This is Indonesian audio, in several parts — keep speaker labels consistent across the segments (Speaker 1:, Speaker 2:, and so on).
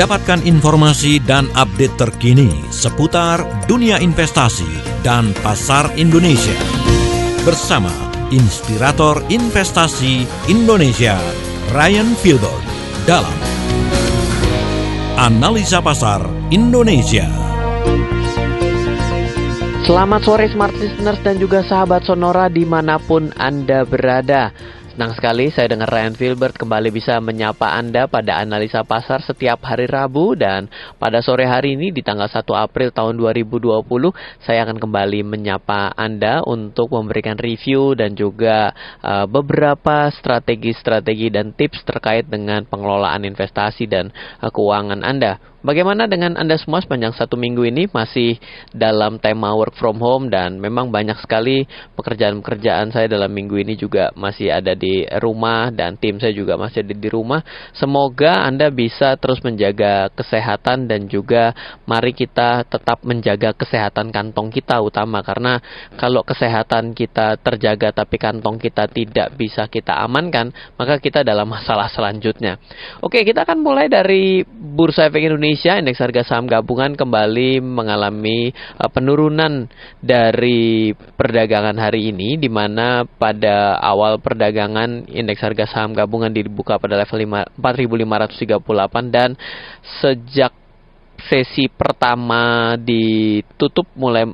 Speaker 1: Dapatkan informasi dan update terkini seputar dunia investasi dan pasar Indonesia. Bersama Inspirator Investasi Indonesia, Ryan Filbert, dalam Analisa Pasar Indonesia.
Speaker 2: Selamat sore Smart Listeners dan juga sahabat Sonora di mana pun Anda berada. Senang sekali saya dengan Ryan Filbert kembali bisa menyapa Anda pada analisa pasar setiap hari Rabu dan pada sore hari ini di tanggal 1 April tahun 2020 saya akan kembali menyapa Anda untuk memberikan review dan juga uh, beberapa strategi-strategi dan tips terkait dengan pengelolaan investasi dan uh, keuangan Anda. Bagaimana dengan Anda semua sepanjang satu minggu ini masih dalam tema work from home dan memang banyak sekali pekerjaan-pekerjaan saya dalam minggu ini juga masih ada di rumah dan tim saya juga masih ada di rumah. Semoga Anda bisa terus menjaga kesehatan dan juga mari kita tetap menjaga kesehatan kantong kita utama karena kalau kesehatan kita terjaga tapi kantong kita tidak bisa kita amankan maka kita dalam masalah selanjutnya. Oke, kita akan mulai dari Bursa Efek Indonesia Indonesia, indeks harga saham gabungan kembali mengalami uh, penurunan dari perdagangan hari ini di mana pada awal perdagangan indeks harga saham gabungan dibuka pada level 4.538 dan sejak sesi pertama ditutup mulai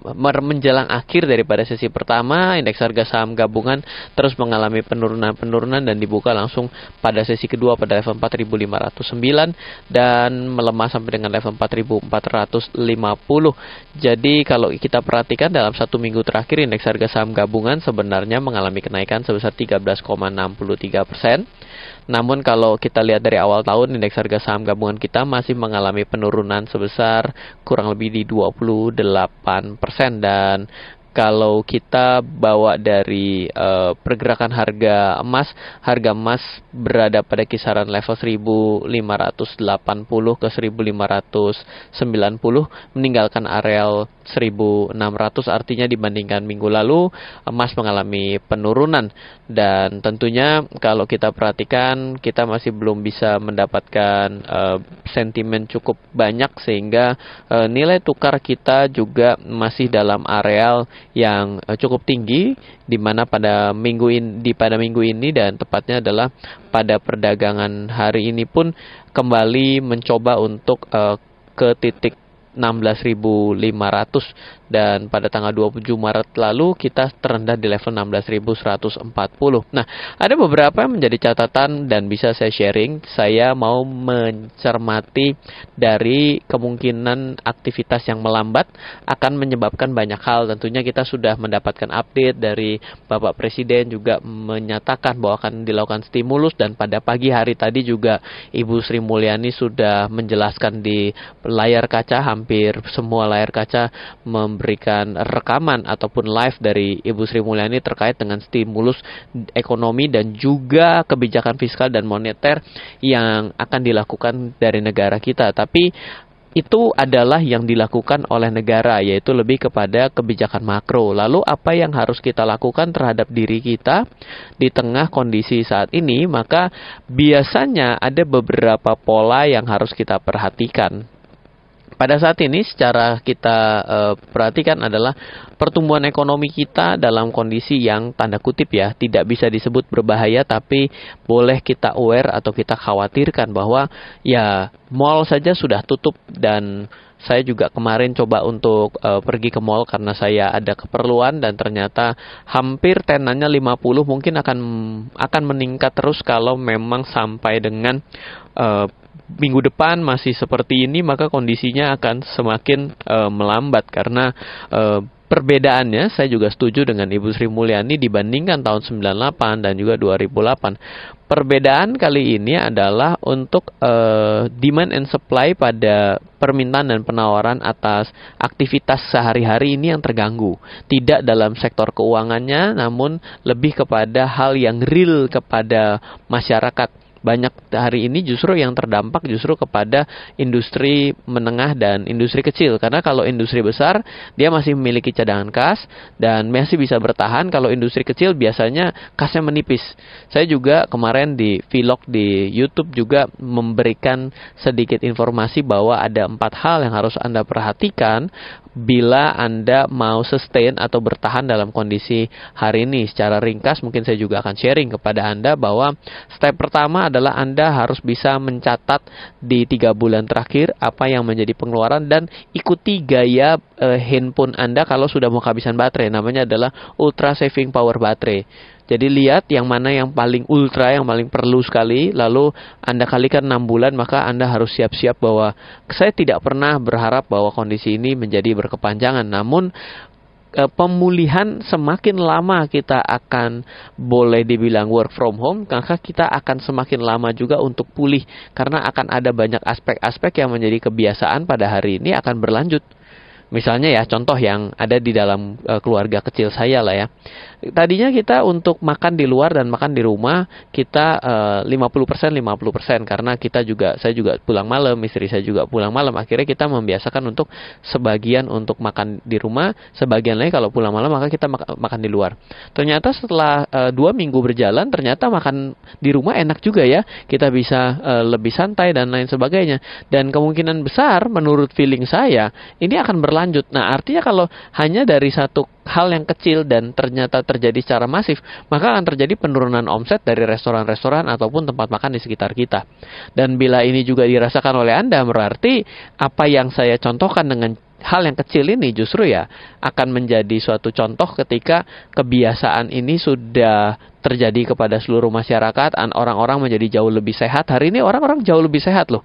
Speaker 2: menjelang akhir daripada sesi pertama indeks harga saham gabungan terus mengalami penurunan-penurunan dan dibuka langsung pada sesi kedua pada level 4509 dan melemah sampai dengan level 4450 jadi kalau kita perhatikan dalam satu minggu terakhir indeks harga saham gabungan sebenarnya mengalami kenaikan sebesar 13,63 persen namun kalau kita lihat dari awal tahun indeks harga saham gabungan kita masih mengalami penurunan sebesar kurang lebih di 28% dan kalau kita bawa dari uh, pergerakan harga emas, harga emas berada pada kisaran level 1580 ke 1590 meninggalkan areal 1600 artinya dibandingkan minggu lalu emas mengalami penurunan. Dan tentunya kalau kita perhatikan kita masih belum bisa mendapatkan uh, sentimen cukup banyak sehingga uh, nilai tukar kita juga masih dalam areal yang uh, cukup tinggi di mana pada minggu ini di pada minggu ini dan tepatnya adalah pada perdagangan hari ini pun kembali mencoba untuk uh, ke titik 16.500 dan pada tanggal 27 Maret lalu kita terendah di level 16.140. Nah, ada beberapa yang menjadi catatan dan bisa saya sharing. Saya mau mencermati dari kemungkinan aktivitas yang melambat akan menyebabkan banyak hal. Tentunya kita sudah mendapatkan update dari Bapak Presiden juga menyatakan bahwa akan dilakukan stimulus dan pada pagi hari tadi juga Ibu Sri Mulyani sudah menjelaskan di layar kaca hampir semua layar kaca mem memberikan rekaman ataupun live dari Ibu Sri Mulyani terkait dengan stimulus ekonomi dan juga kebijakan fiskal dan moneter yang akan dilakukan dari negara kita. Tapi itu adalah yang dilakukan oleh negara, yaitu lebih kepada kebijakan makro. Lalu, apa yang harus kita lakukan terhadap diri kita di tengah kondisi saat ini? Maka, biasanya ada beberapa pola yang harus kita perhatikan pada saat ini secara kita uh, perhatikan adalah pertumbuhan ekonomi kita dalam kondisi yang tanda kutip ya tidak bisa disebut berbahaya tapi boleh kita aware atau kita khawatirkan bahwa ya mall saja sudah tutup dan saya juga kemarin coba untuk uh, pergi ke mall karena saya ada keperluan dan ternyata hampir tenannya 50 mungkin akan akan meningkat terus kalau memang sampai dengan uh, minggu depan masih seperti ini maka kondisinya akan semakin uh, melambat karena uh, perbedaannya saya juga setuju dengan Ibu Sri Mulyani dibandingkan tahun 98 dan juga 2008. Perbedaan kali ini adalah untuk uh, demand and supply pada permintaan dan penawaran atas aktivitas sehari-hari ini yang terganggu. Tidak dalam sektor keuangannya namun lebih kepada hal yang real kepada masyarakat banyak hari ini justru yang terdampak justru kepada industri menengah dan industri kecil karena kalau industri besar dia masih memiliki cadangan kas dan masih bisa bertahan kalau industri kecil biasanya kasnya menipis. Saya juga kemarin di vlog di YouTube juga memberikan sedikit informasi bahwa ada empat hal yang harus Anda perhatikan bila Anda mau sustain atau bertahan dalam kondisi hari ini. Secara ringkas mungkin saya juga akan sharing kepada Anda bahwa step pertama adalah Anda harus bisa mencatat di tiga bulan terakhir apa yang menjadi pengeluaran dan ikuti gaya eh, handphone Anda kalau sudah mau kehabisan baterai. Namanya adalah ultra saving power baterai. Jadi lihat yang mana yang paling ultra, yang paling perlu sekali, lalu Anda kalikan 6 bulan, maka Anda harus siap-siap bahwa saya tidak pernah berharap bahwa kondisi ini menjadi berkepanjangan. Namun e, pemulihan semakin lama kita akan boleh dibilang work from home, maka kita akan semakin lama juga untuk pulih karena akan ada banyak aspek-aspek yang menjadi kebiasaan pada hari ini akan berlanjut. Misalnya ya contoh yang ada di dalam uh, keluarga kecil saya lah ya. Tadinya kita untuk makan di luar dan makan di rumah kita uh, 50% 50% karena kita juga saya juga pulang malam, istri saya juga pulang malam. Akhirnya kita membiasakan untuk sebagian untuk makan di rumah, sebagian lain kalau pulang malam maka kita mak makan di luar. Ternyata setelah uh, dua minggu berjalan ternyata makan di rumah enak juga ya. Kita bisa uh, lebih santai dan lain sebagainya. Dan kemungkinan besar menurut feeling saya ini akan berlanjut. Nah, artinya kalau hanya dari satu hal yang kecil dan ternyata terjadi secara masif, maka akan terjadi penurunan omset dari restoran-restoran ataupun tempat makan di sekitar kita. Dan bila ini juga dirasakan oleh Anda, berarti apa yang saya contohkan dengan hal yang kecil ini justru ya akan menjadi suatu contoh ketika kebiasaan ini sudah terjadi kepada seluruh masyarakat, orang-orang menjadi jauh lebih sehat. Hari ini orang-orang jauh lebih sehat loh.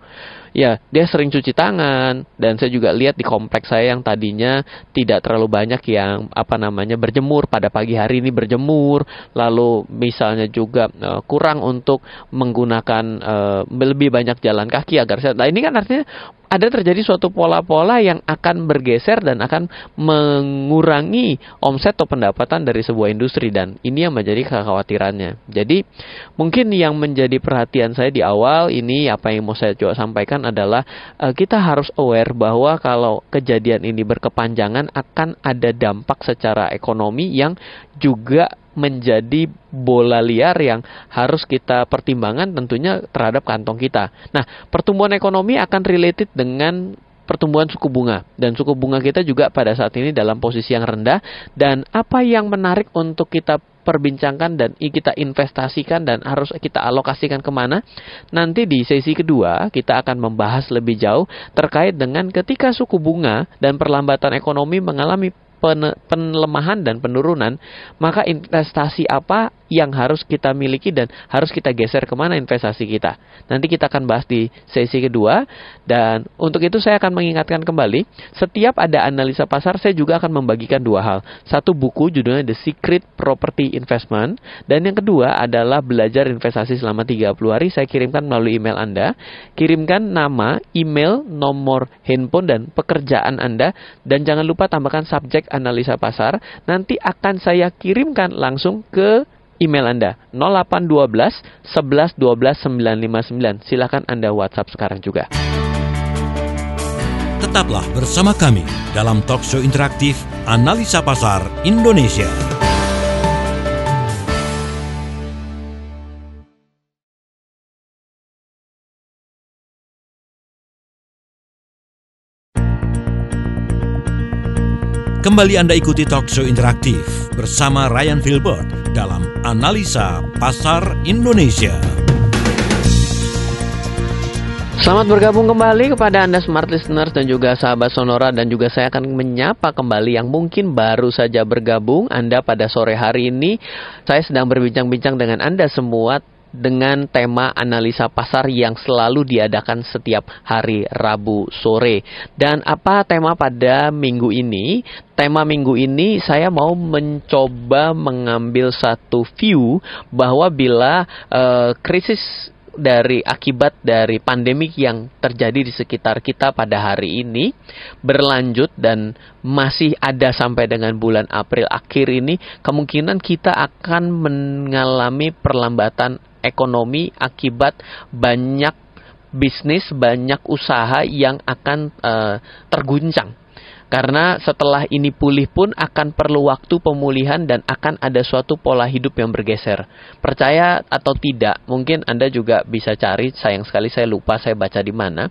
Speaker 2: Ya, dia sering cuci tangan dan saya juga lihat di kompleks saya yang tadinya tidak terlalu banyak yang apa namanya berjemur pada pagi hari ini berjemur, lalu misalnya juga uh, kurang untuk menggunakan uh, lebih banyak jalan kaki agar sehat. Nah, ini kan artinya ada terjadi suatu pola-pola yang akan bergeser dan akan mengurangi omset atau pendapatan dari sebuah industri dan ini yang menjadi kekhawatirannya. Jadi mungkin yang menjadi perhatian saya di awal ini apa yang mau saya coba sampaikan adalah uh, kita harus aware bahwa kalau kejadian ini berkepanjangan akan ada dampak secara ekonomi yang juga menjadi bola liar yang harus kita pertimbangkan tentunya terhadap kantong kita. Nah, pertumbuhan ekonomi akan related dengan pertumbuhan suku bunga dan suku bunga kita juga pada saat ini dalam posisi yang rendah dan apa yang menarik untuk kita perbincangkan dan kita investasikan dan harus kita alokasikan ke mana. Nanti di sesi kedua kita akan membahas lebih jauh terkait dengan ketika suku bunga dan perlambatan ekonomi mengalami penelemahan dan penurunan, maka investasi apa yang harus kita miliki dan harus kita geser ke mana investasi kita. Nanti kita akan bahas di sesi kedua dan untuk itu saya akan mengingatkan kembali setiap ada analisa pasar saya juga akan membagikan dua hal. Satu buku judulnya The Secret Property Investment dan yang kedua adalah belajar investasi selama 30 hari saya kirimkan melalui email Anda. Kirimkan nama, email, nomor handphone dan pekerjaan Anda dan jangan lupa tambahkan subjek analisa pasar. Nanti akan saya kirimkan langsung ke email Anda 0812 11 12 959. Silakan Anda WhatsApp sekarang juga.
Speaker 1: Tetaplah bersama kami dalam talk show interaktif Analisa Pasar Indonesia. Kembali Anda ikuti talk show interaktif bersama Ryan Filbert dalam Analisa Pasar Indonesia.
Speaker 2: Selamat bergabung kembali kepada Anda smart listeners dan juga sahabat Sonora dan juga saya akan menyapa kembali yang mungkin baru saja bergabung Anda pada sore hari ini. Saya sedang berbincang-bincang dengan Anda semua dengan tema analisa pasar yang selalu diadakan setiap hari Rabu sore. Dan apa tema pada minggu ini? Tema minggu ini saya mau mencoba mengambil satu view bahwa bila uh, krisis dari akibat dari pandemik yang terjadi di sekitar kita pada hari ini berlanjut dan masih ada sampai dengan bulan April akhir ini, kemungkinan kita akan mengalami perlambatan ekonomi akibat banyak bisnis, banyak usaha yang akan uh, terguncang karena setelah ini pulih pun akan perlu waktu pemulihan dan akan ada suatu pola hidup yang bergeser. Percaya atau tidak, mungkin Anda juga bisa cari, sayang sekali saya lupa saya baca di mana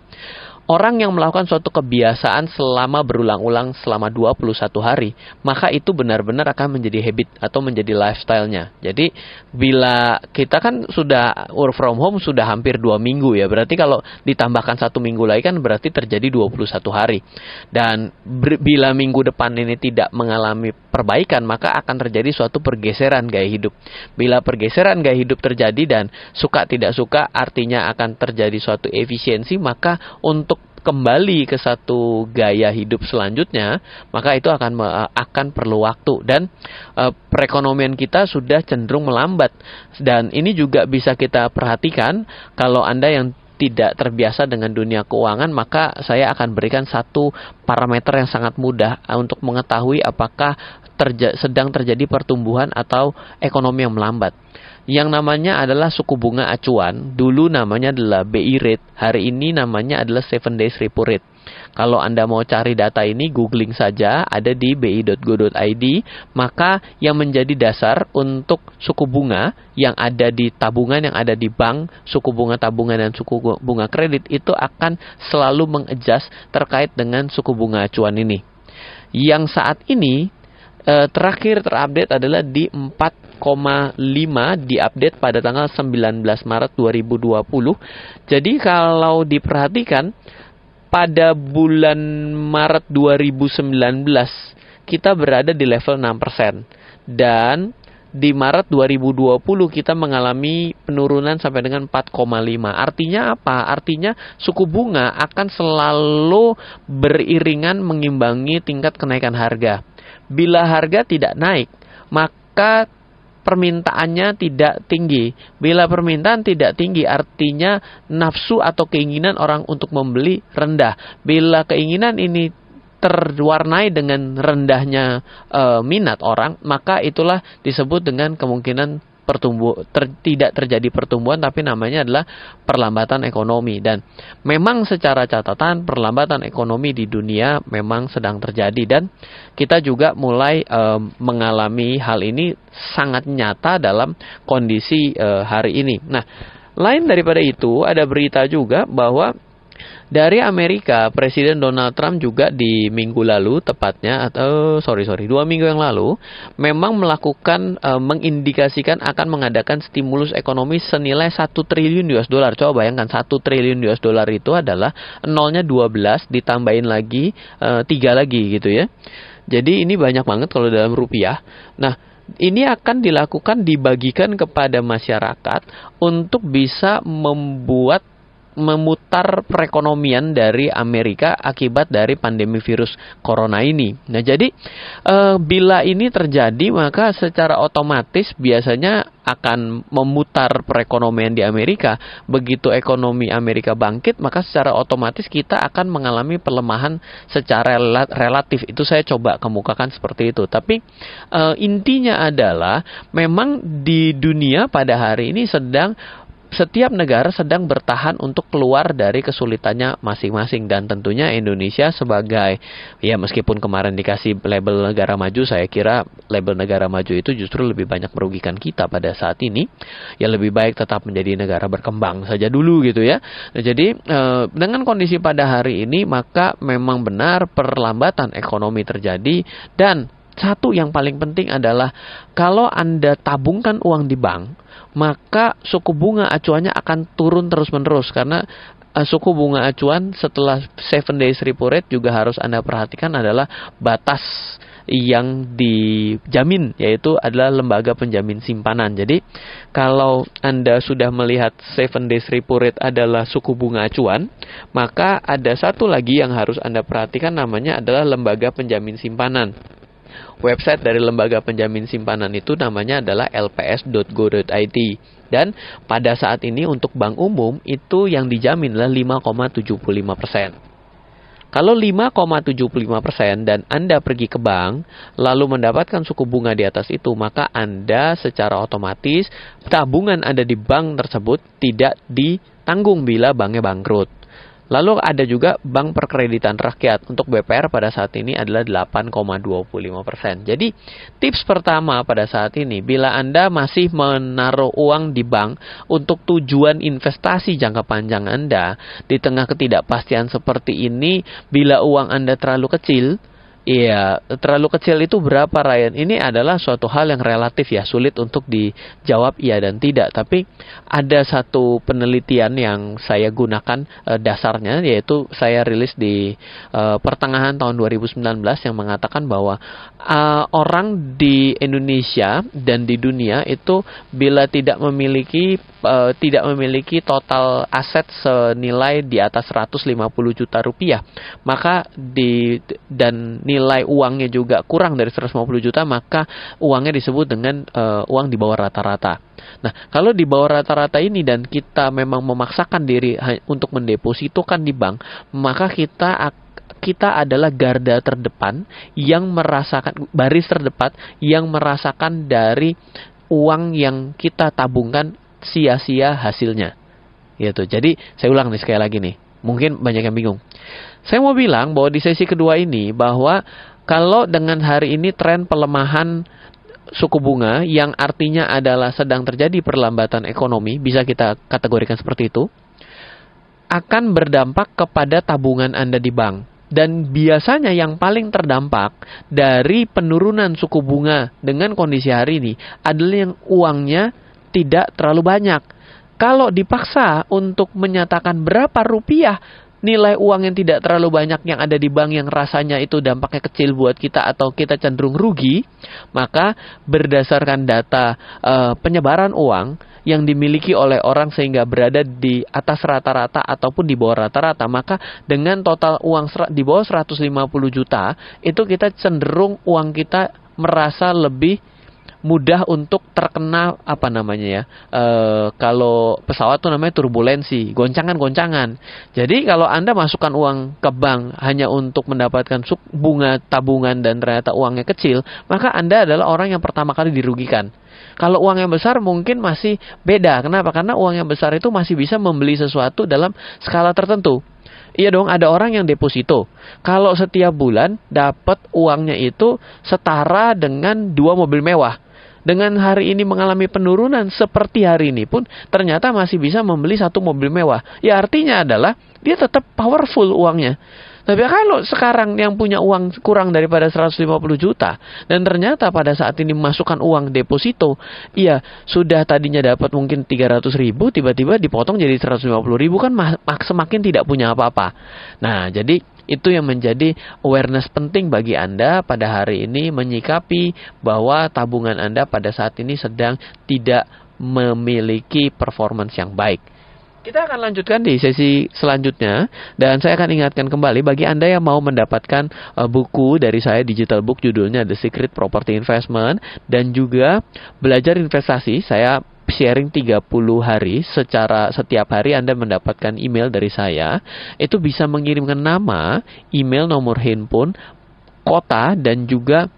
Speaker 2: orang yang melakukan suatu kebiasaan selama berulang-ulang selama 21 hari, maka itu benar-benar akan menjadi habit atau menjadi lifestyle-nya. Jadi, bila kita kan sudah work from home sudah hampir dua minggu ya, berarti kalau ditambahkan satu minggu lagi kan berarti terjadi 21 hari. Dan bila minggu depan ini tidak mengalami perbaikan, maka akan terjadi suatu pergeseran gaya hidup. Bila pergeseran gaya hidup terjadi dan suka tidak suka artinya akan terjadi suatu efisiensi, maka untuk kembali ke satu gaya hidup selanjutnya, maka itu akan akan perlu waktu. Dan e, perekonomian kita sudah cenderung melambat. Dan ini juga bisa kita perhatikan kalau Anda yang tidak terbiasa dengan dunia keuangan, maka saya akan berikan satu parameter yang sangat mudah e, untuk mengetahui apakah terja sedang terjadi pertumbuhan atau ekonomi yang melambat yang namanya adalah suku bunga acuan. Dulu namanya adalah BI rate, hari ini namanya adalah 7 days repo rate. Kalau Anda mau cari data ini, googling saja, ada di bi.go.id, maka yang menjadi dasar untuk suku bunga yang ada di tabungan, yang ada di bank, suku bunga tabungan dan suku bunga kredit itu akan selalu mengadjust terkait dengan suku bunga acuan ini. Yang saat ini eh, terakhir terupdate adalah di 4 diupdate pada tanggal 19 Maret 2020. Jadi kalau diperhatikan pada bulan Maret 2019 kita berada di level 6% dan di Maret 2020 kita mengalami penurunan sampai dengan 4,5. Artinya apa? Artinya suku bunga akan selalu beriringan mengimbangi tingkat kenaikan harga. Bila harga tidak naik, maka permintaannya tidak tinggi. Bila permintaan tidak tinggi artinya nafsu atau keinginan orang untuk membeli rendah. Bila keinginan ini terwarnai dengan rendahnya e, minat orang, maka itulah disebut dengan kemungkinan pertumbuh ter, tidak terjadi pertumbuhan tapi namanya adalah perlambatan ekonomi dan memang secara catatan perlambatan ekonomi di dunia memang sedang terjadi dan kita juga mulai e, mengalami hal ini sangat nyata dalam kondisi e, hari ini. Nah, lain daripada itu ada berita juga bahwa dari Amerika, Presiden Donald Trump juga di minggu lalu, tepatnya atau sorry sorry dua minggu yang lalu, memang melakukan e, mengindikasikan akan mengadakan stimulus ekonomi senilai satu triliun US dollar. Coba bayangkan satu triliun US dollar itu adalah nolnya 12 ditambahin lagi e, tiga lagi gitu ya. Jadi ini banyak banget kalau dalam rupiah. Nah, ini akan dilakukan dibagikan kepada masyarakat untuk bisa membuat memutar perekonomian dari Amerika akibat dari pandemi virus corona ini. Nah, jadi e, bila ini terjadi maka secara otomatis biasanya akan memutar perekonomian di Amerika. Begitu ekonomi Amerika bangkit, maka secara otomatis kita akan mengalami pelemahan secara relatif. Itu saya coba kemukakan seperti itu. Tapi e, intinya adalah memang di dunia pada hari ini sedang setiap negara sedang bertahan untuk keluar dari kesulitannya masing-masing dan tentunya Indonesia sebagai ya meskipun kemarin dikasih label negara maju saya kira label negara maju itu justru lebih banyak merugikan kita pada saat ini. Ya lebih baik tetap menjadi negara berkembang saja dulu gitu ya. Nah, jadi eh, dengan kondisi pada hari ini maka memang benar perlambatan ekonomi terjadi dan satu yang paling penting adalah kalau Anda tabungkan uang di bank maka suku bunga acuannya akan turun terus-menerus karena uh, suku bunga acuan setelah 7 days repo rate juga harus Anda perhatikan adalah batas yang dijamin yaitu adalah lembaga penjamin simpanan. Jadi kalau Anda sudah melihat 7 days repo rate adalah suku bunga acuan, maka ada satu lagi yang harus Anda perhatikan namanya adalah lembaga penjamin simpanan. Website dari lembaga penjamin simpanan itu namanya adalah lps.go.id. Dan pada saat ini untuk bank umum itu yang dijamin adalah 5,75 persen. Kalau 5,75 persen dan Anda pergi ke bank lalu mendapatkan suku bunga di atas itu, maka Anda secara otomatis tabungan Anda di bank tersebut tidak ditanggung bila banknya bangkrut. Lalu ada juga Bank Perkreditan Rakyat untuk BPR pada saat ini adalah 8,25 persen. Jadi tips pertama pada saat ini, bila Anda masih menaruh uang di bank untuk tujuan investasi jangka panjang Anda, di tengah ketidakpastian seperti ini, bila uang Anda terlalu kecil, Iya, terlalu kecil itu berapa Ryan? Ini adalah suatu hal yang relatif ya, sulit untuk dijawab iya dan tidak. Tapi ada satu penelitian yang saya gunakan e, dasarnya, yaitu saya rilis di e, pertengahan tahun 2019 yang mengatakan bahwa e, orang di Indonesia dan di dunia itu bila tidak memiliki e, tidak memiliki total aset senilai di atas 150 juta rupiah, maka di dan nilai uangnya juga kurang dari 150 juta, maka uangnya disebut dengan uh, uang di bawah rata-rata. Nah, kalau di bawah rata-rata ini dan kita memang memaksakan diri untuk mendepositokan di bank, maka kita kita adalah garda terdepan yang merasakan baris terdepan yang merasakan dari uang yang kita tabungkan sia-sia hasilnya. Gitu. Jadi, saya ulang nih sekali lagi nih. Mungkin banyak yang bingung. Saya mau bilang bahwa di sesi kedua ini bahwa kalau dengan hari ini tren pelemahan suku bunga yang artinya adalah sedang terjadi perlambatan ekonomi, bisa kita kategorikan seperti itu, akan berdampak kepada tabungan Anda di bank. Dan biasanya yang paling terdampak dari penurunan suku bunga dengan kondisi hari ini adalah yang uangnya tidak terlalu banyak. Kalau dipaksa untuk menyatakan berapa rupiah nilai uang yang tidak terlalu banyak yang ada di bank yang rasanya itu dampaknya kecil buat kita atau kita cenderung rugi, maka berdasarkan data uh, penyebaran uang yang dimiliki oleh orang sehingga berada di atas rata-rata ataupun di bawah rata-rata, maka dengan total uang di bawah 150 juta, itu kita cenderung uang kita merasa lebih mudah untuk terkena apa namanya ya e, kalau pesawat tuh namanya turbulensi goncangan-goncangan. Jadi kalau anda masukkan uang ke bank hanya untuk mendapatkan suk bunga tabungan dan ternyata uangnya kecil maka anda adalah orang yang pertama kali dirugikan. Kalau uang yang besar mungkin masih beda. Kenapa? Karena uang yang besar itu masih bisa membeli sesuatu dalam skala tertentu. Iya dong, ada orang yang deposito. Kalau setiap bulan dapat uangnya itu setara dengan dua mobil mewah dengan hari ini mengalami penurunan seperti hari ini pun ternyata masih bisa membeli satu mobil mewah. Ya artinya adalah dia tetap powerful uangnya. Tapi kalau sekarang yang punya uang kurang daripada 150 juta dan ternyata pada saat ini memasukkan uang deposito, iya sudah tadinya dapat mungkin 300 ribu, tiba-tiba dipotong jadi 150 ribu kan semakin tidak punya apa-apa. Nah jadi itu yang menjadi awareness penting bagi Anda pada hari ini menyikapi bahwa tabungan Anda pada saat ini sedang tidak memiliki performance yang baik. Kita akan lanjutkan di sesi selanjutnya. Dan saya akan ingatkan kembali bagi Anda yang mau mendapatkan uh, buku dari saya digital book judulnya The Secret Property Investment dan juga belajar investasi saya sharing 30 hari secara setiap hari Anda mendapatkan email dari saya. Itu bisa mengirimkan nama, email, nomor handphone, kota dan juga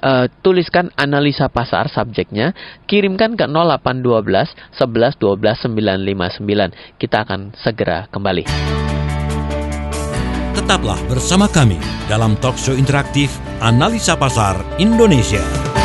Speaker 2: uh, tuliskan analisa pasar subjeknya, kirimkan ke 0812 11 12 959. Kita akan segera kembali.
Speaker 1: Tetaplah bersama kami dalam talk show interaktif Analisa Pasar Indonesia.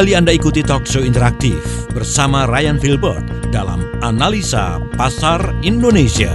Speaker 1: Kembali Anda ikuti talk show interaktif bersama Ryan Filbert dalam Analisa Pasar Indonesia.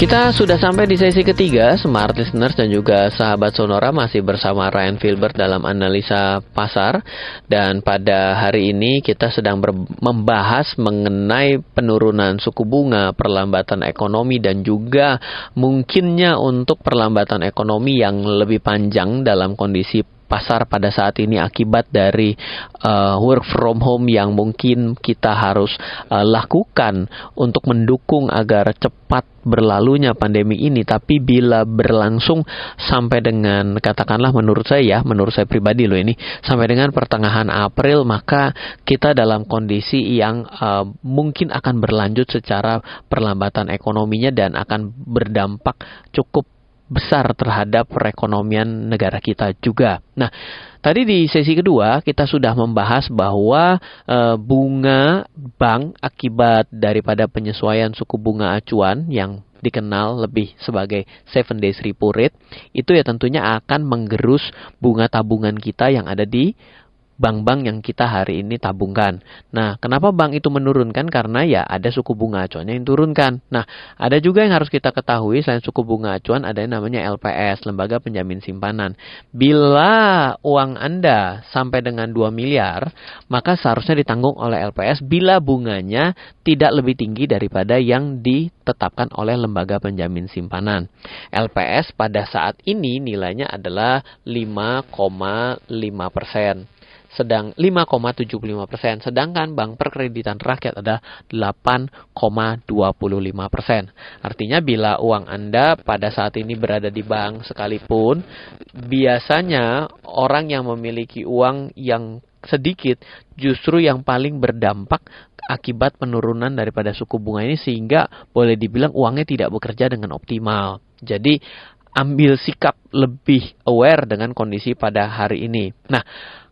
Speaker 2: Kita sudah sampai di sesi ketiga, Smart Listeners dan juga sahabat Sonora masih bersama Ryan Filbert dalam analisa pasar. Dan pada hari ini kita sedang membahas mengenai penurunan suku bunga, perlambatan ekonomi dan juga mungkinnya untuk perlambatan ekonomi yang lebih panjang dalam kondisi pasar pada saat ini akibat dari uh, work from home yang mungkin kita harus uh, lakukan untuk mendukung agar cepat berlalunya pandemi ini. Tapi bila berlangsung sampai dengan katakanlah menurut saya ya menurut saya pribadi loh ini sampai dengan pertengahan April maka kita dalam kondisi yang uh, mungkin akan berlanjut secara perlambatan ekonominya dan akan berdampak cukup besar terhadap perekonomian negara kita juga. Nah, tadi di sesi kedua kita sudah membahas bahwa e, bunga bank akibat daripada penyesuaian suku bunga acuan yang dikenal lebih sebagai seven days repo rate itu ya tentunya akan menggerus bunga tabungan kita yang ada di bank-bank yang kita hari ini tabungkan. Nah, kenapa bank itu menurunkan? Karena ya ada suku bunga acuannya yang turunkan. Nah, ada juga yang harus kita ketahui selain suku bunga acuan ada yang namanya LPS, Lembaga Penjamin Simpanan. Bila uang Anda sampai dengan 2 miliar, maka seharusnya ditanggung oleh LPS bila bunganya tidak lebih tinggi daripada yang ditetapkan oleh Lembaga Penjamin Simpanan. LPS pada saat ini nilainya adalah 5,5 persen sedang 5,75 persen, sedangkan Bank Perkreditan Rakyat ada 8,25 persen. Artinya bila uang Anda pada saat ini berada di bank sekalipun, biasanya orang yang memiliki uang yang sedikit justru yang paling berdampak akibat penurunan daripada suku bunga ini sehingga boleh dibilang uangnya tidak bekerja dengan optimal. Jadi ambil sikap lebih aware dengan kondisi pada hari ini. Nah,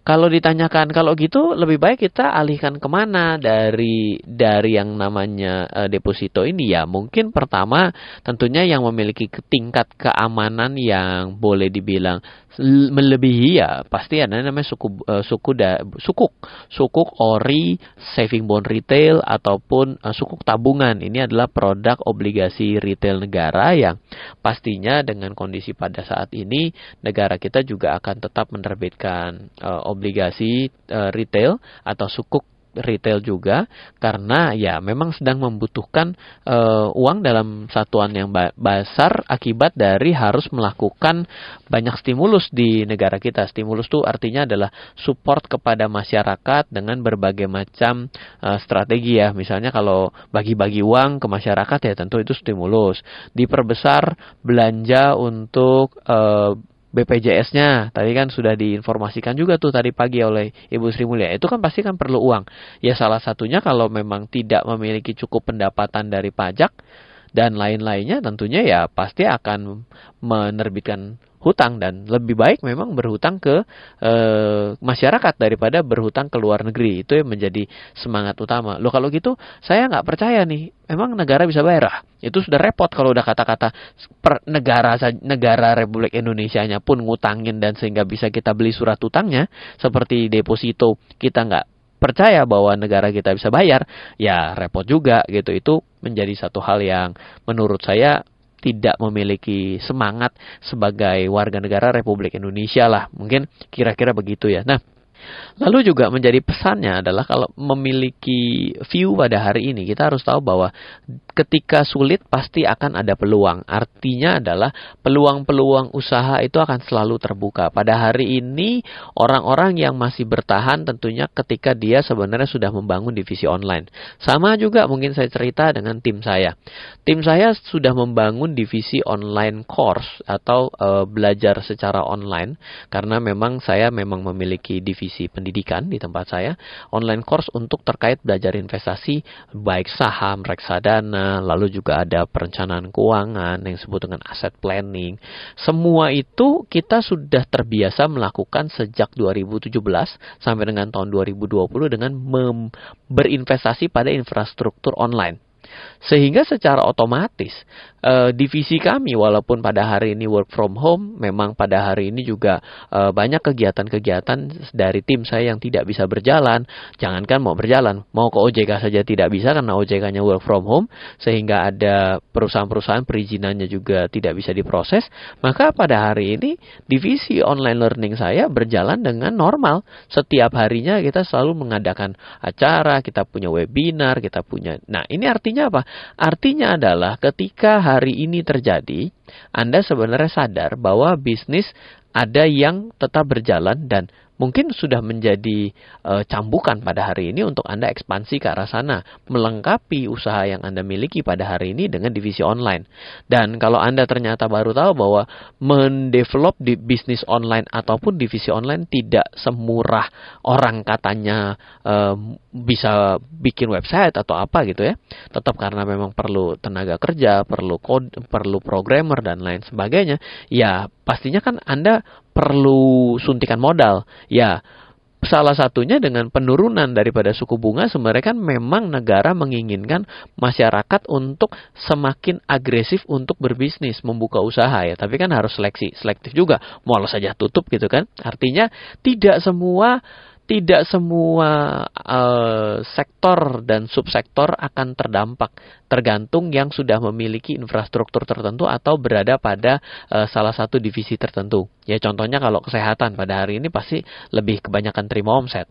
Speaker 2: kalau ditanyakan kalau gitu lebih baik kita alihkan ke mana? Dari dari yang namanya uh, deposito ini? Ya mungkin pertama tentunya yang memiliki tingkat keamanan yang boleh dibilang melebihi ya pasti ada namanya suku uh, suku da, sukuk. Sukuk ori saving bond retail ataupun uh, sukuk tabungan. Ini adalah produk obligasi retail negara yang pastinya dengan kondisi pada saat ini negara kita juga akan tetap menerbitkan uh, obligasi uh, retail atau sukuk retail juga karena ya memang sedang membutuhkan uh, uang dalam satuan yang besar akibat dari harus melakukan banyak stimulus di negara kita. Stimulus itu artinya adalah support kepada masyarakat dengan berbagai macam uh, strategi ya. Misalnya kalau bagi-bagi uang ke masyarakat ya tentu itu stimulus. Diperbesar belanja untuk uh, BPJS-nya tadi kan sudah diinformasikan juga tuh tadi pagi oleh Ibu Sri Mulia. Itu kan pasti kan perlu uang. Ya salah satunya kalau memang tidak memiliki cukup pendapatan dari pajak dan lain-lainnya tentunya ya pasti akan menerbitkan hutang dan lebih baik memang berhutang ke e, masyarakat daripada berhutang ke luar negeri. Itu yang menjadi semangat utama. Loh kalau gitu saya nggak percaya nih. Emang negara bisa bayar? Ah itu sudah repot kalau udah kata-kata negara negara Republik Indonesia nya pun ngutangin dan sehingga bisa kita beli surat utangnya. Seperti deposito kita nggak percaya bahwa negara kita bisa bayar, ya repot juga gitu. Itu menjadi satu hal yang menurut saya tidak memiliki semangat sebagai warga negara Republik Indonesia lah. Mungkin kira-kira begitu ya. Nah, Lalu juga menjadi pesannya adalah kalau memiliki view pada hari ini kita harus tahu bahwa ketika sulit pasti akan ada peluang. Artinya adalah peluang-peluang usaha itu akan selalu terbuka. Pada hari ini orang-orang yang masih bertahan tentunya ketika dia sebenarnya sudah membangun divisi online. Sama juga mungkin saya cerita dengan tim saya. Tim saya sudah membangun divisi online course atau e, belajar secara online karena memang saya memang memiliki divisi pendidikan di tempat saya, online course untuk terkait belajar investasi baik saham, reksadana, lalu juga ada perencanaan keuangan yang disebut dengan asset planning. Semua itu kita sudah terbiasa melakukan sejak 2017 sampai dengan tahun 2020 dengan berinvestasi pada infrastruktur online. Sehingga secara otomatis uh, divisi kami walaupun pada hari ini work from home, memang pada hari ini juga uh, banyak kegiatan-kegiatan dari tim saya yang tidak bisa berjalan. Jangankan mau berjalan, mau ke OJK saja tidak bisa karena OJK-nya work from home sehingga ada perusahaan-perusahaan perizinannya juga tidak bisa diproses. Maka pada hari ini divisi online learning saya berjalan dengan normal. Setiap harinya kita selalu mengadakan acara, kita punya webinar, kita punya. Nah, ini artinya apa? Artinya adalah ketika hari ini terjadi, Anda sebenarnya sadar bahwa bisnis ada yang tetap berjalan dan mungkin sudah menjadi e, cambukan pada hari ini untuk Anda ekspansi ke arah sana, melengkapi usaha yang Anda miliki pada hari ini dengan divisi online. Dan kalau Anda ternyata baru tahu bahwa mendevelop di bisnis online ataupun divisi online tidak semurah orang katanya e, bisa bikin website atau apa gitu ya. Tetap karena memang perlu tenaga kerja, perlu code, perlu programmer dan lain sebagainya. Ya, pastinya kan Anda perlu suntikan modal. Ya, salah satunya dengan penurunan daripada suku bunga sebenarnya kan memang negara menginginkan masyarakat untuk semakin agresif untuk berbisnis, membuka usaha ya. Tapi kan harus seleksi, selektif juga. Mau saja tutup gitu kan. Artinya tidak semua tidak semua uh, sektor dan subsektor akan terdampak tergantung yang sudah memiliki infrastruktur tertentu atau berada pada uh, salah satu divisi tertentu. Ya contohnya kalau kesehatan pada hari ini pasti lebih kebanyakan terima omset.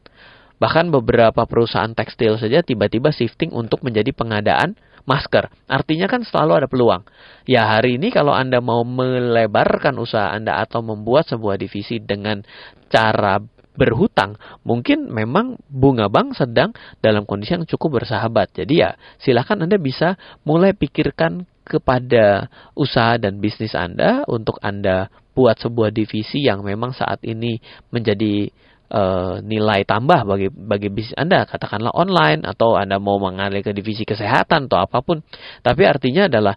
Speaker 2: Bahkan beberapa perusahaan tekstil saja tiba-tiba shifting untuk menjadi pengadaan masker. Artinya kan selalu ada peluang. Ya hari ini kalau Anda mau melebarkan usaha Anda atau membuat sebuah divisi dengan cara berhutang, mungkin memang bunga bank sedang dalam kondisi yang cukup bersahabat. Jadi ya silakan Anda bisa mulai pikirkan kepada usaha dan bisnis Anda untuk Anda buat sebuah divisi yang memang saat ini menjadi uh, nilai tambah bagi bagi bisnis Anda, katakanlah online atau Anda mau mengalir ke divisi kesehatan atau apa pun. Tapi artinya adalah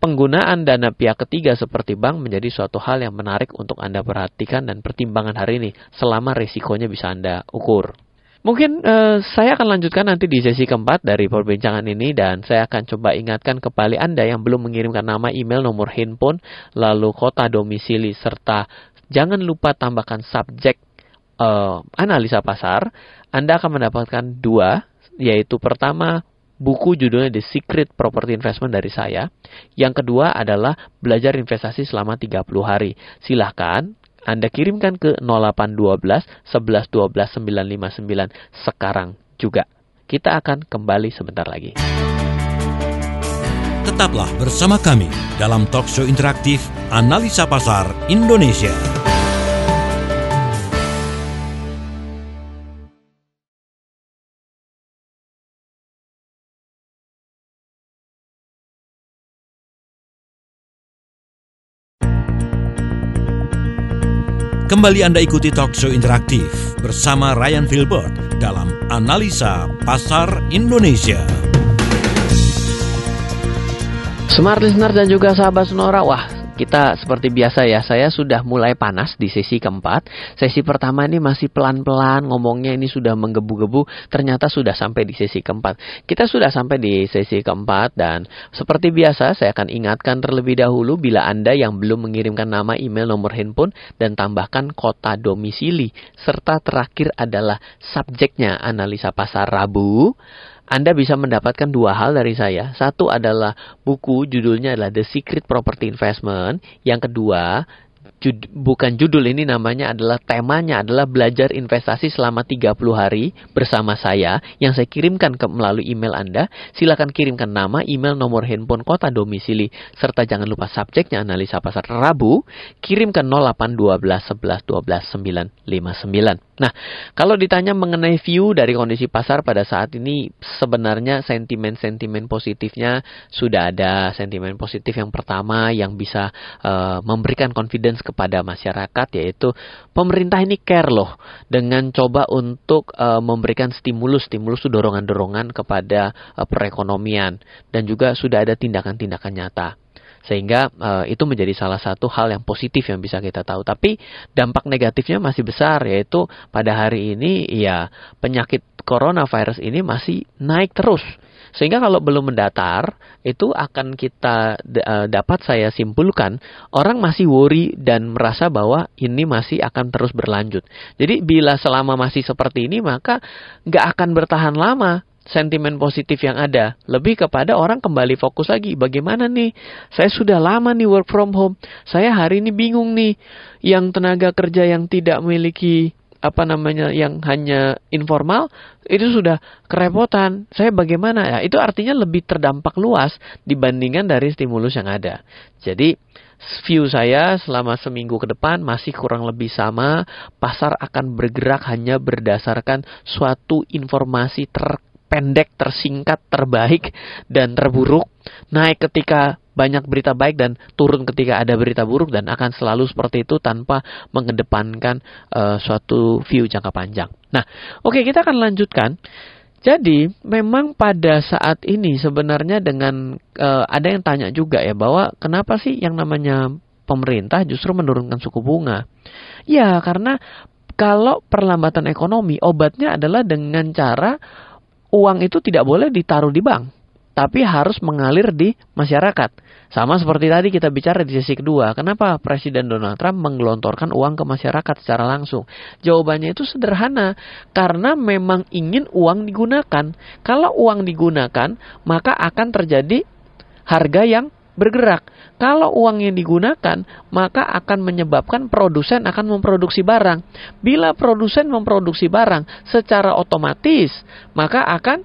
Speaker 2: penggunaan dana pihak ketiga seperti bank menjadi suatu hal yang menarik untuk Anda perhatikan dan pertimbangan hari ini selama risikonya bisa Anda ukur. Mungkin uh, saya akan lanjutkan nanti di sesi keempat dari perbincangan ini dan saya akan coba ingatkan kembali Anda yang belum mengirimkan nama email, nomor handphone, lalu kota domisili serta jangan lupa tambahkan subjek uh, analisa pasar. Anda akan mendapatkan dua, yaitu pertama buku judulnya The Secret Property Investment dari saya. Yang kedua adalah belajar investasi selama 30 hari. Silahkan Anda kirimkan ke 0812 11 12 959 sekarang juga. Kita akan kembali sebentar lagi.
Speaker 1: Tetaplah bersama kami dalam talk show interaktif Analisa Pasar Indonesia. Kembali Anda ikuti talk show interaktif bersama Ryan Filbert dalam Analisa Pasar Indonesia.
Speaker 2: Smart Listener dan juga sahabat Sonora, wah kita seperti biasa ya, saya sudah mulai panas di sesi keempat. Sesi pertama ini masih pelan-pelan, ngomongnya ini sudah menggebu-gebu, ternyata sudah sampai di sesi keempat. Kita sudah sampai di sesi keempat dan seperti biasa saya akan ingatkan terlebih dahulu bila Anda yang belum mengirimkan nama email nomor handphone dan tambahkan kota domisili serta terakhir adalah subjeknya analisa pasar Rabu anda bisa mendapatkan dua hal dari saya. Satu adalah buku judulnya adalah The Secret Property Investment. Yang kedua, jud, bukan judul ini namanya adalah temanya adalah belajar investasi selama 30 hari bersama saya yang saya kirimkan ke melalui email Anda. Silakan kirimkan nama, email, nomor handphone, kota domisili serta jangan lupa subjeknya analisa pasar Rabu. Kirimkan 0812 11 12 959. Nah, kalau ditanya mengenai view dari kondisi pasar pada saat ini, sebenarnya sentimen-sentimen positifnya sudah ada. Sentimen positif yang pertama yang bisa uh, memberikan confidence kepada masyarakat, yaitu pemerintah ini care loh dengan coba untuk uh, memberikan stimulus, stimulus dorongan-dorongan kepada uh, perekonomian. Dan juga sudah ada tindakan-tindakan nyata sehingga uh, itu menjadi salah satu hal yang positif yang bisa kita tahu. Tapi dampak negatifnya masih besar yaitu pada hari ini ya penyakit coronavirus ini masih naik terus Sehingga kalau belum mendatar, itu akan kita uh, dapat saya simpulkan orang masih worry dan merasa bahwa ini masih akan terus berlanjut. Jadi bila selama masih seperti ini maka nggak akan bertahan lama sentimen positif yang ada. Lebih kepada orang kembali fokus lagi. Bagaimana nih? Saya sudah lama nih work from home. Saya hari ini bingung nih. Yang tenaga kerja yang tidak memiliki apa namanya yang hanya informal itu sudah kerepotan. Saya bagaimana ya? Itu artinya lebih terdampak luas dibandingkan dari stimulus yang ada. Jadi view saya selama seminggu ke depan masih kurang lebih sama. Pasar akan bergerak hanya berdasarkan suatu informasi ter pendek, tersingkat, terbaik, dan terburuk. Naik ketika banyak berita baik dan turun ketika ada berita buruk dan akan selalu seperti itu tanpa mengedepankan uh, suatu view jangka panjang. Nah, oke okay, kita akan lanjutkan. Jadi memang pada saat ini sebenarnya dengan uh, ada yang tanya juga ya bahwa kenapa sih yang namanya pemerintah justru menurunkan suku bunga? Ya karena kalau perlambatan ekonomi obatnya adalah dengan cara uang itu tidak boleh ditaruh di bank, tapi harus mengalir di masyarakat. Sama seperti tadi kita bicara di sesi kedua, kenapa Presiden Donald Trump menggelontorkan uang ke masyarakat secara langsung? Jawabannya itu sederhana, karena memang ingin uang digunakan. Kalau uang digunakan, maka akan terjadi harga yang bergerak. Kalau uang yang digunakan, maka akan menyebabkan produsen akan memproduksi barang. Bila produsen memproduksi barang secara otomatis, maka akan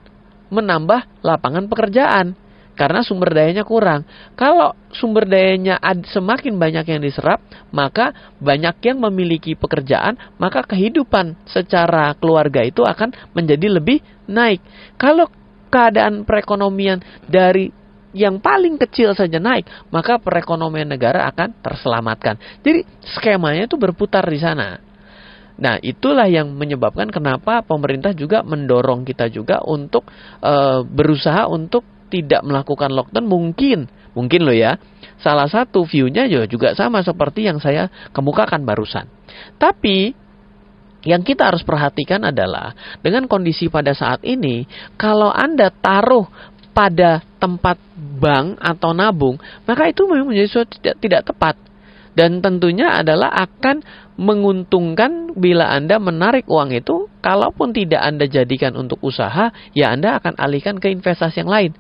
Speaker 2: menambah lapangan pekerjaan karena sumber dayanya kurang. Kalau sumber dayanya semakin banyak yang diserap, maka banyak yang memiliki pekerjaan, maka kehidupan secara keluarga itu akan menjadi lebih naik. Kalau keadaan perekonomian dari yang paling kecil saja naik, maka perekonomian negara akan terselamatkan. Jadi skemanya itu berputar di sana. Nah, itulah yang menyebabkan kenapa pemerintah juga mendorong kita juga untuk e, berusaha untuk tidak melakukan lockdown mungkin, mungkin loh ya. Salah satu view-nya juga sama seperti yang saya kemukakan barusan. Tapi yang kita harus perhatikan adalah dengan kondisi pada saat ini, kalau Anda taruh pada tempat bank atau nabung, maka itu memang menjadi sesuatu tidak, tidak tepat. Dan tentunya adalah akan menguntungkan bila Anda menarik uang itu, kalaupun tidak Anda jadikan untuk usaha, ya Anda akan alihkan ke investasi yang lain.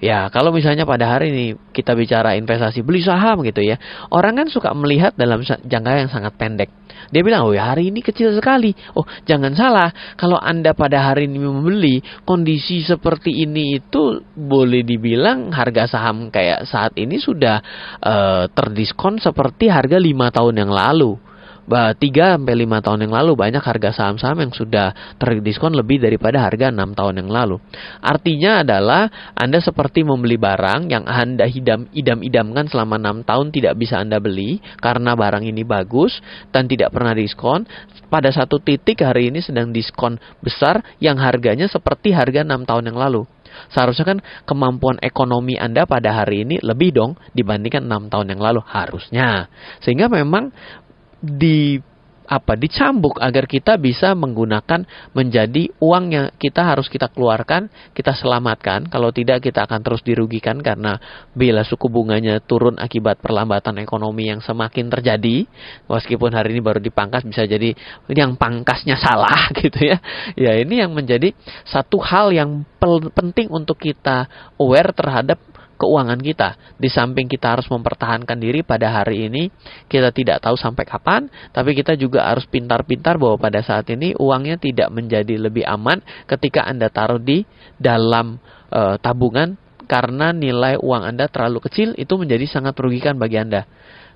Speaker 2: Ya, kalau misalnya pada hari ini kita bicara investasi beli saham gitu ya, orang kan suka melihat dalam jangka yang sangat pendek. Dia bilang, oh ya hari ini kecil sekali. Oh jangan salah, kalau Anda pada hari ini membeli, kondisi seperti ini itu boleh dibilang harga saham kayak saat ini sudah uh, terdiskon seperti harga lima tahun yang lalu. 3 sampai 5 tahun yang lalu banyak harga saham-saham yang sudah terdiskon lebih daripada harga 6 tahun yang lalu. Artinya adalah Anda seperti membeli barang yang Anda idam idam-idamkan selama 6 tahun tidak bisa Anda beli karena barang ini bagus dan tidak pernah diskon. Pada satu titik hari ini sedang diskon besar yang harganya seperti harga 6 tahun yang lalu. Seharusnya kan kemampuan ekonomi Anda pada hari ini lebih dong dibandingkan 6 tahun yang lalu harusnya. Sehingga memang di apa dicambuk agar kita bisa menggunakan menjadi uang yang kita harus kita keluarkan, kita selamatkan. Kalau tidak kita akan terus dirugikan karena bila suku bunganya turun akibat perlambatan ekonomi yang semakin terjadi, meskipun hari ini baru dipangkas bisa jadi yang pangkasnya salah gitu ya. Ya ini yang menjadi satu hal yang penting untuk kita aware terhadap keuangan kita. Di samping kita harus mempertahankan diri pada hari ini, kita tidak tahu sampai kapan, tapi kita juga harus pintar-pintar bahwa pada saat ini uangnya tidak menjadi lebih aman ketika Anda taruh di dalam e, tabungan karena nilai uang Anda terlalu kecil itu menjadi sangat merugikan bagi Anda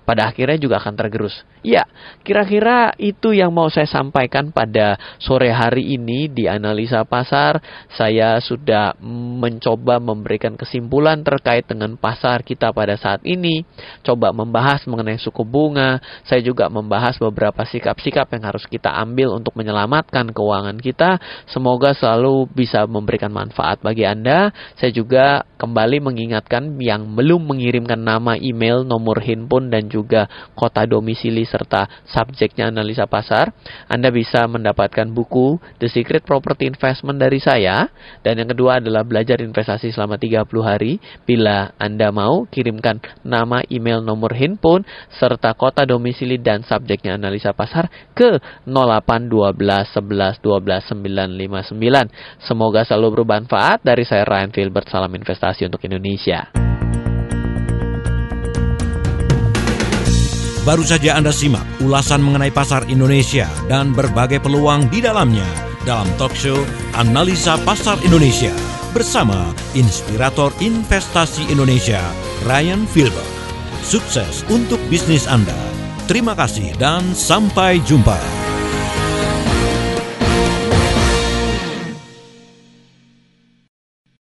Speaker 2: pada akhirnya juga akan tergerus. Ya, kira-kira itu yang mau saya sampaikan pada sore hari ini di analisa pasar. Saya sudah mencoba memberikan kesimpulan terkait dengan pasar kita pada saat ini. Coba membahas mengenai suku bunga. Saya juga membahas beberapa sikap-sikap yang harus kita ambil untuk menyelamatkan keuangan kita. Semoga selalu bisa memberikan manfaat bagi Anda. Saya juga kembali mengingatkan yang belum mengirimkan nama, email, nomor handphone dan juga kota domisili serta subjeknya analisa pasar. Anda bisa mendapatkan buku The Secret Property Investment dari saya. Dan yang kedua adalah belajar investasi selama 30 hari. Bila Anda mau, kirimkan nama, email, nomor handphone, serta kota domisili dan subjeknya analisa pasar ke 0812 11 12 959. Semoga selalu bermanfaat. Dari saya Ryan Filbert, salam investasi untuk Indonesia.
Speaker 1: Baru saja Anda simak ulasan mengenai pasar Indonesia dan berbagai peluang di dalamnya dalam talk show Analisa Pasar Indonesia bersama inspirator investasi Indonesia, Ryan Filbert. Sukses untuk bisnis Anda. Terima kasih dan sampai jumpa.